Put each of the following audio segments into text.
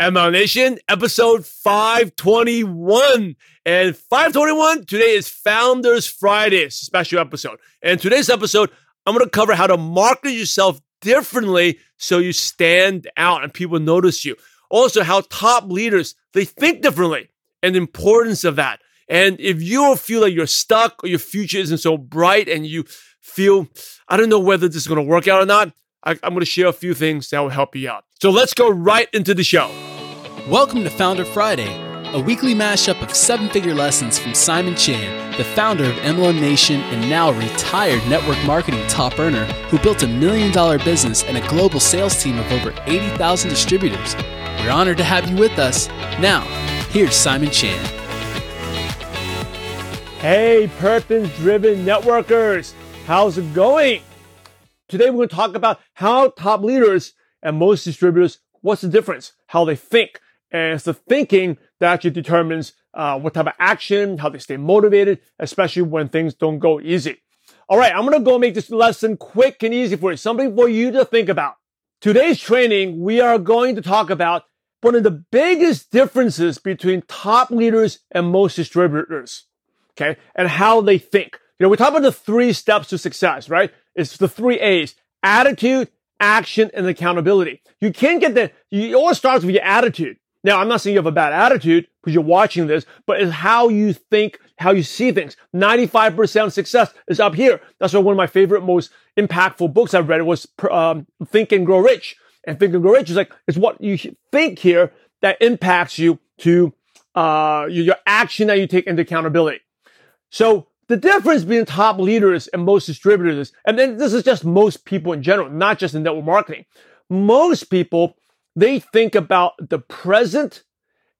MLM Nation, episode 521. And 521, today is Founders Friday, special episode. And today's episode, I'm going to cover how to market yourself differently so you stand out and people notice you. Also, how top leaders, they think differently and the importance of that. And if you feel like you're stuck or your future isn't so bright and you feel, I don't know whether this is going to work out or not, I, I'm going to share a few things that will help you out. So let's go right into the show. Welcome to Founder Friday, a weekly mashup of seven figure lessons from Simon Chan, the founder of MLM Nation and now retired network marketing top earner who built a million dollar business and a global sales team of over 80,000 distributors. We're honored to have you with us. Now, here's Simon Chan. Hey, purpose driven networkers, how's it going? Today we're going to talk about how top leaders and most distributors, what's the difference? How they think and it's the thinking that actually determines uh, what type of action, how they stay motivated, especially when things don't go easy. All right, I'm to go make this lesson quick and easy for you, something for you to think about. Today's training, we are going to talk about one of the biggest differences between top leaders and most distributors. Okay. And how they think. You know, we talk about the three steps to success, right? It's the three A's, attitude, action, and accountability. You can't get that. You always starts with your attitude. Now, I'm not saying you have a bad attitude because you're watching this, but it's how you think, how you see things. 95% success is up here. That's why one of my favorite, most impactful books I've read was um, Think and Grow Rich. And Think and Grow Rich is like, it's what you think here that impacts you to uh, your action that you take into accountability. So the difference between top leaders and most distributors, and then this is just most people in general, not just in network marketing. Most people they think about the present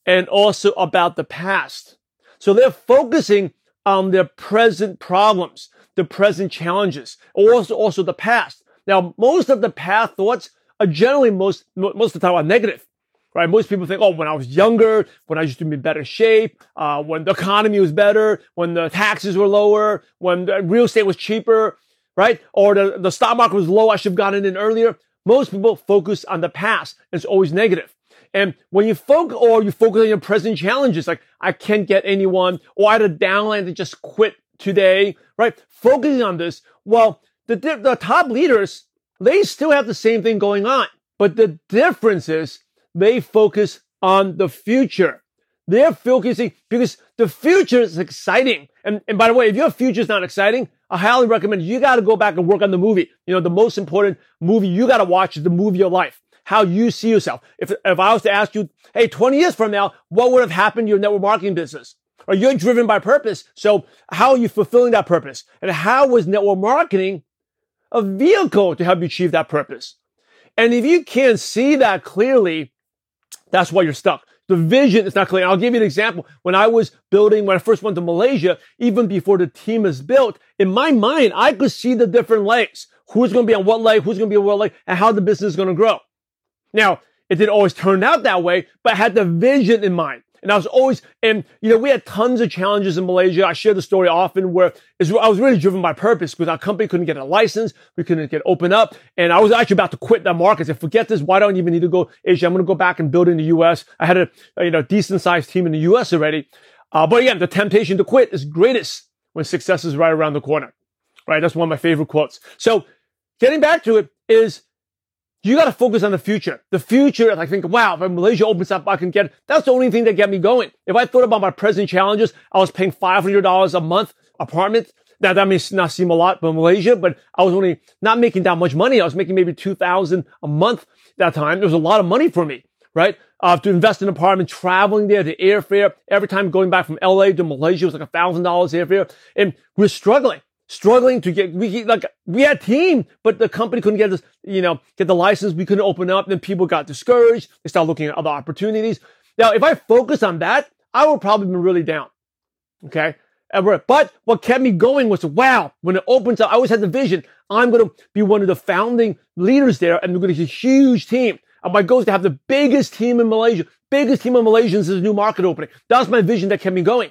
and also about the past. So they're focusing on their present problems, the present challenges, also, also the past. Now, most of the past thoughts are generally most, most of the time are negative, right? Most people think, oh, when I was younger, when I used to be in better shape, uh, when the economy was better, when the taxes were lower, when the real estate was cheaper, right? Or the, the stock market was low, I should have gotten in earlier. Most people focus on the past. It's always negative. And when you focus, or you focus on your present challenges, like I can't get anyone, or I had a downline to just quit today, right? Focusing on this, well, the, the top leaders, they still have the same thing going on. But the difference is they focus on the future. They're focusing because the future is exciting. And, and by the way, if your future is not exciting, I highly recommend you got to go back and work on the movie. You know, the most important movie you got to watch is the movie of your life. How you see yourself. If, if I was to ask you, hey, 20 years from now, what would have happened to your network marketing business? Or you're driven by purpose. So how are you fulfilling that purpose? And how was network marketing a vehicle to help you achieve that purpose? And if you can't see that clearly, that's why you're stuck. The vision is not clear. I'll give you an example. When I was building, when I first went to Malaysia, even before the team is built, in my mind, I could see the different legs. Who's going to be on what leg? Who's going to be on what leg? And how the business is going to grow. Now, it didn't always turn out that way, but I had the vision in mind. And I was always, and you know, we had tons of challenges in Malaysia. I share the story often where I was really driven by purpose because our company couldn't get a license. We couldn't get open up. And I was actually about to quit that market. I said, forget this. Why don't I even need to go Asia? I'm going to go back and build in the US. I had a, you know, decent sized team in the US already. Uh, but again, the temptation to quit is greatest when success is right around the corner. Right. That's one of my favorite quotes. So getting back to it is you got to focus on the future. The future, I think, wow, if Malaysia opens up, I can get, that's the only thing that get me going. If I thought about my present challenges, I was paying $500 a month apartment. Now that may not seem a lot for Malaysia, but I was only not making that much money. I was making maybe 2000 a month that time. It was a lot of money for me, right? Uh, to invest in an apartment, traveling there, the airfare, every time going back from LA to Malaysia was like a thousand dollars airfare. And we're struggling struggling to get we like we had team, but the company couldn't get this, you know, get the license. We couldn't open up. Then people got discouraged. They started looking at other opportunities. Now, if I focus on that, I would probably be really down. Okay. But what kept me going was, wow, when it opens up, I always had the vision. I'm going to be one of the founding leaders there and we're going to be a huge team. And my goal is to have the biggest team in Malaysia, biggest team of Malaysians is a new market opening. That's my vision that kept me going.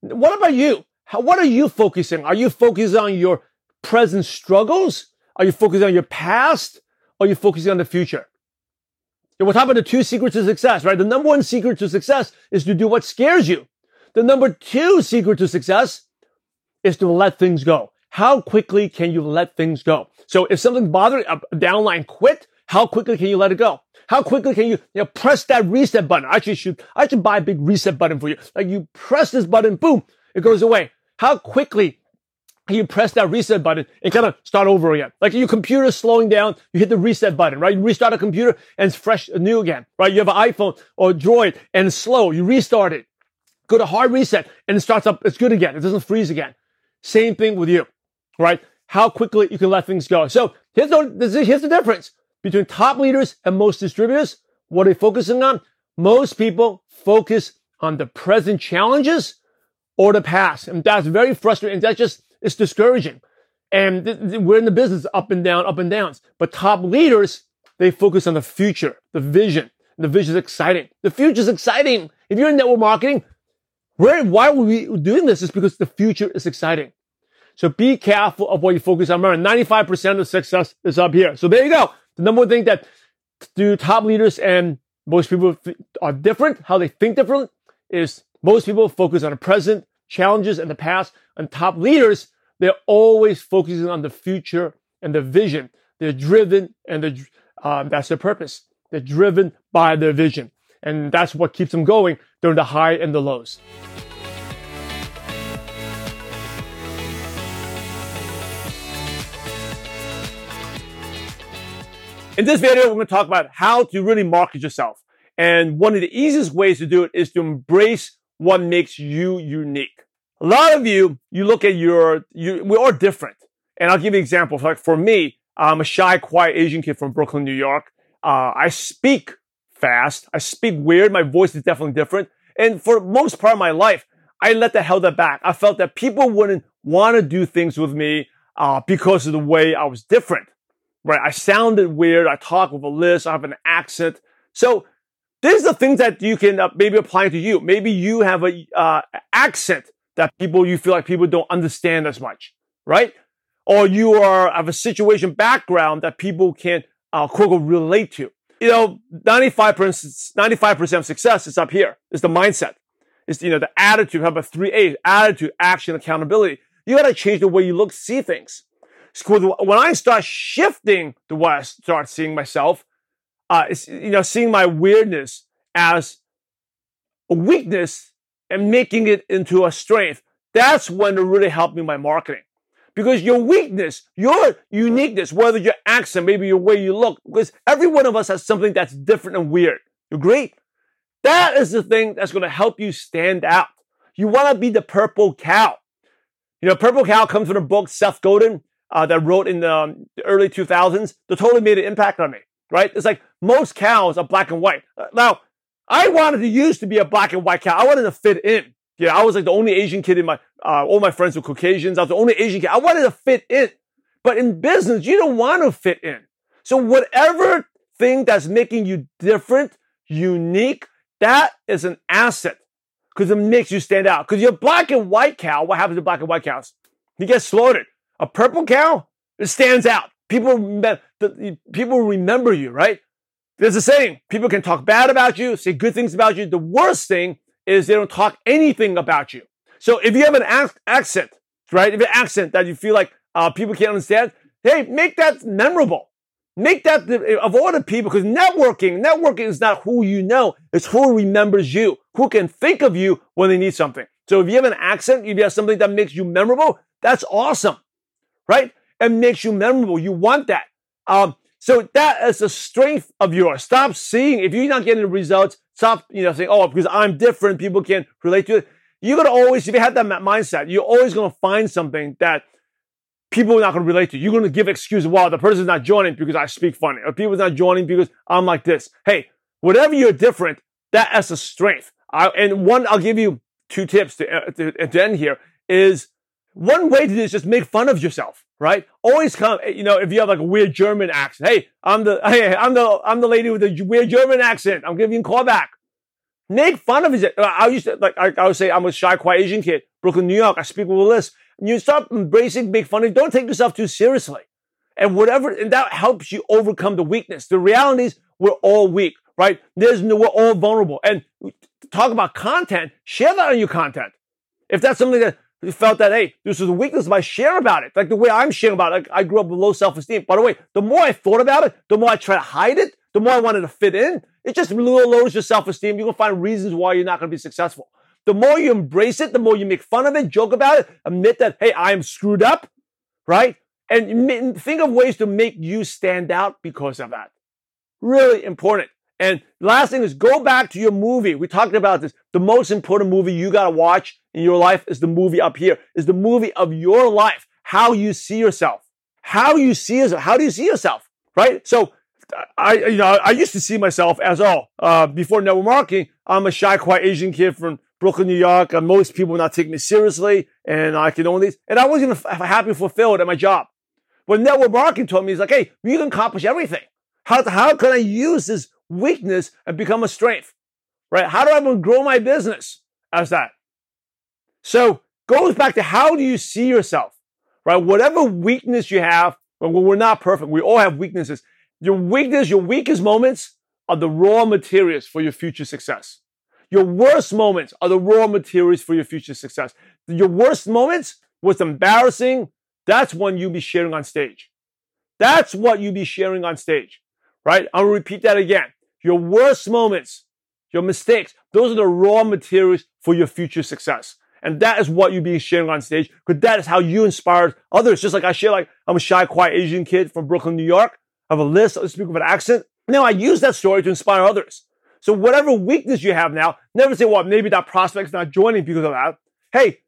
What about you? How, what are you focusing? Are you focusing on your present struggles? Are you focusing on your past? Or are you focusing on the future? And we're talking about the two secrets to success, right? The number one secret to success is to do what scares you. The number two secret to success is to let things go. How quickly can you let things go? So if something's bothering a uh, downline, quit. How quickly can you let it go? How quickly can you, you know, press that reset button? I actually should, I should buy a big reset button for you. Like you press this button, boom, it goes away. How quickly you press that reset button and kind of start over again. Like your computer slowing down, you hit the reset button, right? You restart a computer and it's fresh, new again, right? You have an iPhone or Droid and slow. You restart it. Go to hard reset and it starts up. It's good again. It doesn't freeze again. Same thing with you, right? How quickly you can let things go. So here's the, here's the difference between top leaders and most distributors. What are they focusing on? Most people focus on the present challenges or the past. And that's very frustrating. That's just, it's discouraging. And th- th- we're in the business up and down, up and downs. But top leaders, they focus on the future, the vision. The vision is exciting. The future is exciting. If you're in network marketing, where, why are we doing this? Is because the future is exciting. So be careful of what you focus on. Remember, 95% of success is up here. So there you go. The number one thing that do top leaders and most people are different, how they think different, is most people focus on the present challenges and the past. And top leaders, they're always focusing on the future and the vision. They're driven and they're, um, that's their purpose. They're driven by their vision. And that's what keeps them going during the high and the lows. In this video, we're going to talk about how to really market yourself. And one of the easiest ways to do it is to embrace what makes you unique. A lot of you, you look at your, you, we are different. And I'll give you an example. Like for me, I'm a shy, quiet Asian kid from Brooklyn, New York. Uh, I speak fast. I speak weird. My voice is definitely different. And for most part of my life, I let that held that back. I felt that people wouldn't want to do things with me uh, because of the way I was different. Right? I sounded weird. I talk with a lisp. I have an accent. So these are things that you can uh, maybe apply to you. Maybe you have a uh, accent that people you feel like people don't understand as much, right? Or you are have a situation background that people can uh, quote relate to. You know, 95%, 95% of success is up here. It's the mindset. It's, you know, the attitude, how about three A's, attitude, action, accountability. You got to change the way you look, see things. When I start shifting the way I start seeing myself, uh, you know, seeing my weirdness as a weakness and making it into a strength, that's when it really helped me my marketing. Because your weakness, your uniqueness, whether your accent, maybe your way you look, because every one of us has something that's different and weird. You agree? That is the thing that's going to help you stand out. You want to be the purple cow. You know, purple cow comes from a book Seth Godin uh, that wrote in the, um, the early 2000s that totally made an impact on me, right? It's like most cows are black and white. Uh, now, I wanted to use to be a black and white cow. I wanted to fit in. Yeah, I was like the only Asian kid in my, uh, all my friends were Caucasians. I was the only Asian kid. I wanted to fit in. But in business, you don't want to fit in. So whatever thing that's making you different, unique, that is an asset because it makes you stand out. Because you're black and white cow. What happens to black and white cows? You get slaughtered. A purple cow, it stands out. People people remember you, right? There's a saying, people can talk bad about you, say good things about you. The worst thing is they don't talk anything about you. So if you have an accent, right? If an accent that you feel like uh, people can't understand, hey, make that memorable. Make that of all the people, because networking, networking is not who you know, it's who remembers you, who can think of you when they need something. So if you have an accent, if you have something that makes you memorable, that's awesome right? And makes you memorable. You want that. Um, so that is a strength of yours. Stop seeing, if you're not getting the results, stop, you know, saying, oh, because I'm different, people can relate to it. You're to always, if you have that mindset, you're always to find something that people are not to relate to. You're to give excuses. Well, the person's not joining because I speak funny, or people's not joining because I'm like this. Hey, whatever you're different, that is a strength. I, and one, I'll give you two tips to, uh, to, to end here is one way to do is just make fun of yourself, right? Always come, eh, you know, if you have like a weird German accent, hey, I'm the, hey, I'm the, I'm the lady with the weird German accent. I'm giving you a call back. Make fun of it. I used to, like, I, I would say I'm a shy, quiet Asian kid, Brooklyn, New York. I speak with a list. You start embracing, make fun of. Don't take yourself too seriously. And whatever, and that helps you overcome the weakness. The reality is we're all weak right? There's no, we're all vulnerable. And talk about content, share that on your content. If that's something that you felt that, hey, this is a weakness, but I share about it. Like the way I'm sharing about it. I grew up with low self-esteem. By the way, the more I thought about it, the more I tried to hide it, the more I wanted to fit in. It just lowers your self-esteem. You're to find reasons why you're not going to be successful. The more you embrace it, the more you make fun of it, joke about it, admit that, hey, I am screwed up, right? And think of ways to make you stand out because of that. Really important. And last thing is go back to your movie. We talked about this. The most important movie you got to watch in your life is the movie up here, is the movie of your life, how you see yourself, how you see yourself. How do you see yourself? Right? So I, you know, I used to see myself as, oh, uh, before network marketing, I'm a shy, quiet Asian kid from Brooklyn, New York. And most people not take me seriously and I can own only, and I wasn't happy fulfilled at my job. But network marketing told me, he's like, hey, you can accomplish everything. How, how can I use this weakness and become a strength? Right? How do I grow my business as that? So goes back to how do you see yourself? Right? Whatever weakness you have, we're not perfect. We all have weaknesses. Your weakness, your weakest moments are the raw materials for your future success. Your worst moments are the raw materials for your future success. Your worst moments was embarrassing, that's when you'll be sharing on stage. That's what you'll be sharing on stage, right? I'll repeat that again. Your worst moments, your mistakes, those are the raw materials for your future success. And that is what you be sharing on stage because that is how you inspired others. Just like I share, like I'm a shy, quiet Asian kid from Brooklyn, New York. I have a list. I speak with an accent. Now I use that story to inspire others. So whatever weakness you have now, never say, well, maybe that prospect's not joining because of that. Hey,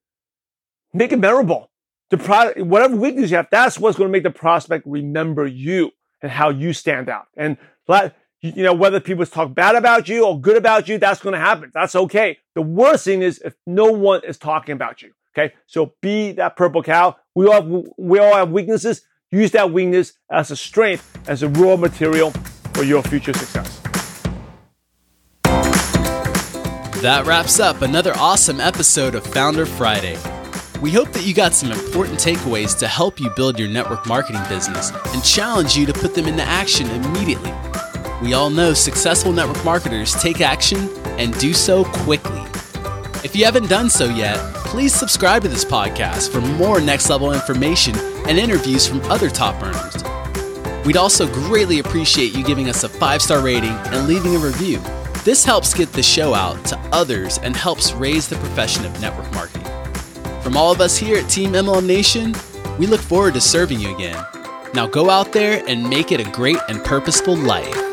make it memorable the product, whatever weakness you have, that's what's going to make the prospect remember you and how you stand out. And you know, whether people talk bad about you or good about you, that's going to happen. That's okay. The worst thing is if no one is talking about you. Okay. So be that purple cow. We all have, we all have weaknesses. Use that weakness as a strength, as a raw material for your future success. That wraps up another awesome episode of Founder Friday. We hope that you got some important takeaways to help you build your network marketing business and challenge you to put them into action immediately. We all know successful network marketers take action and do so quickly. If you haven't done so yet, please subscribe to this podcast for more next level information and interviews from other top earners. We'd also greatly appreciate you giving us a five star rating and leaving a review. This helps get the show out to others and helps raise the profession of network marketing. From all of us here at Team MLM Nation, we look forward to serving you again. Now go out there and make it a great and purposeful life.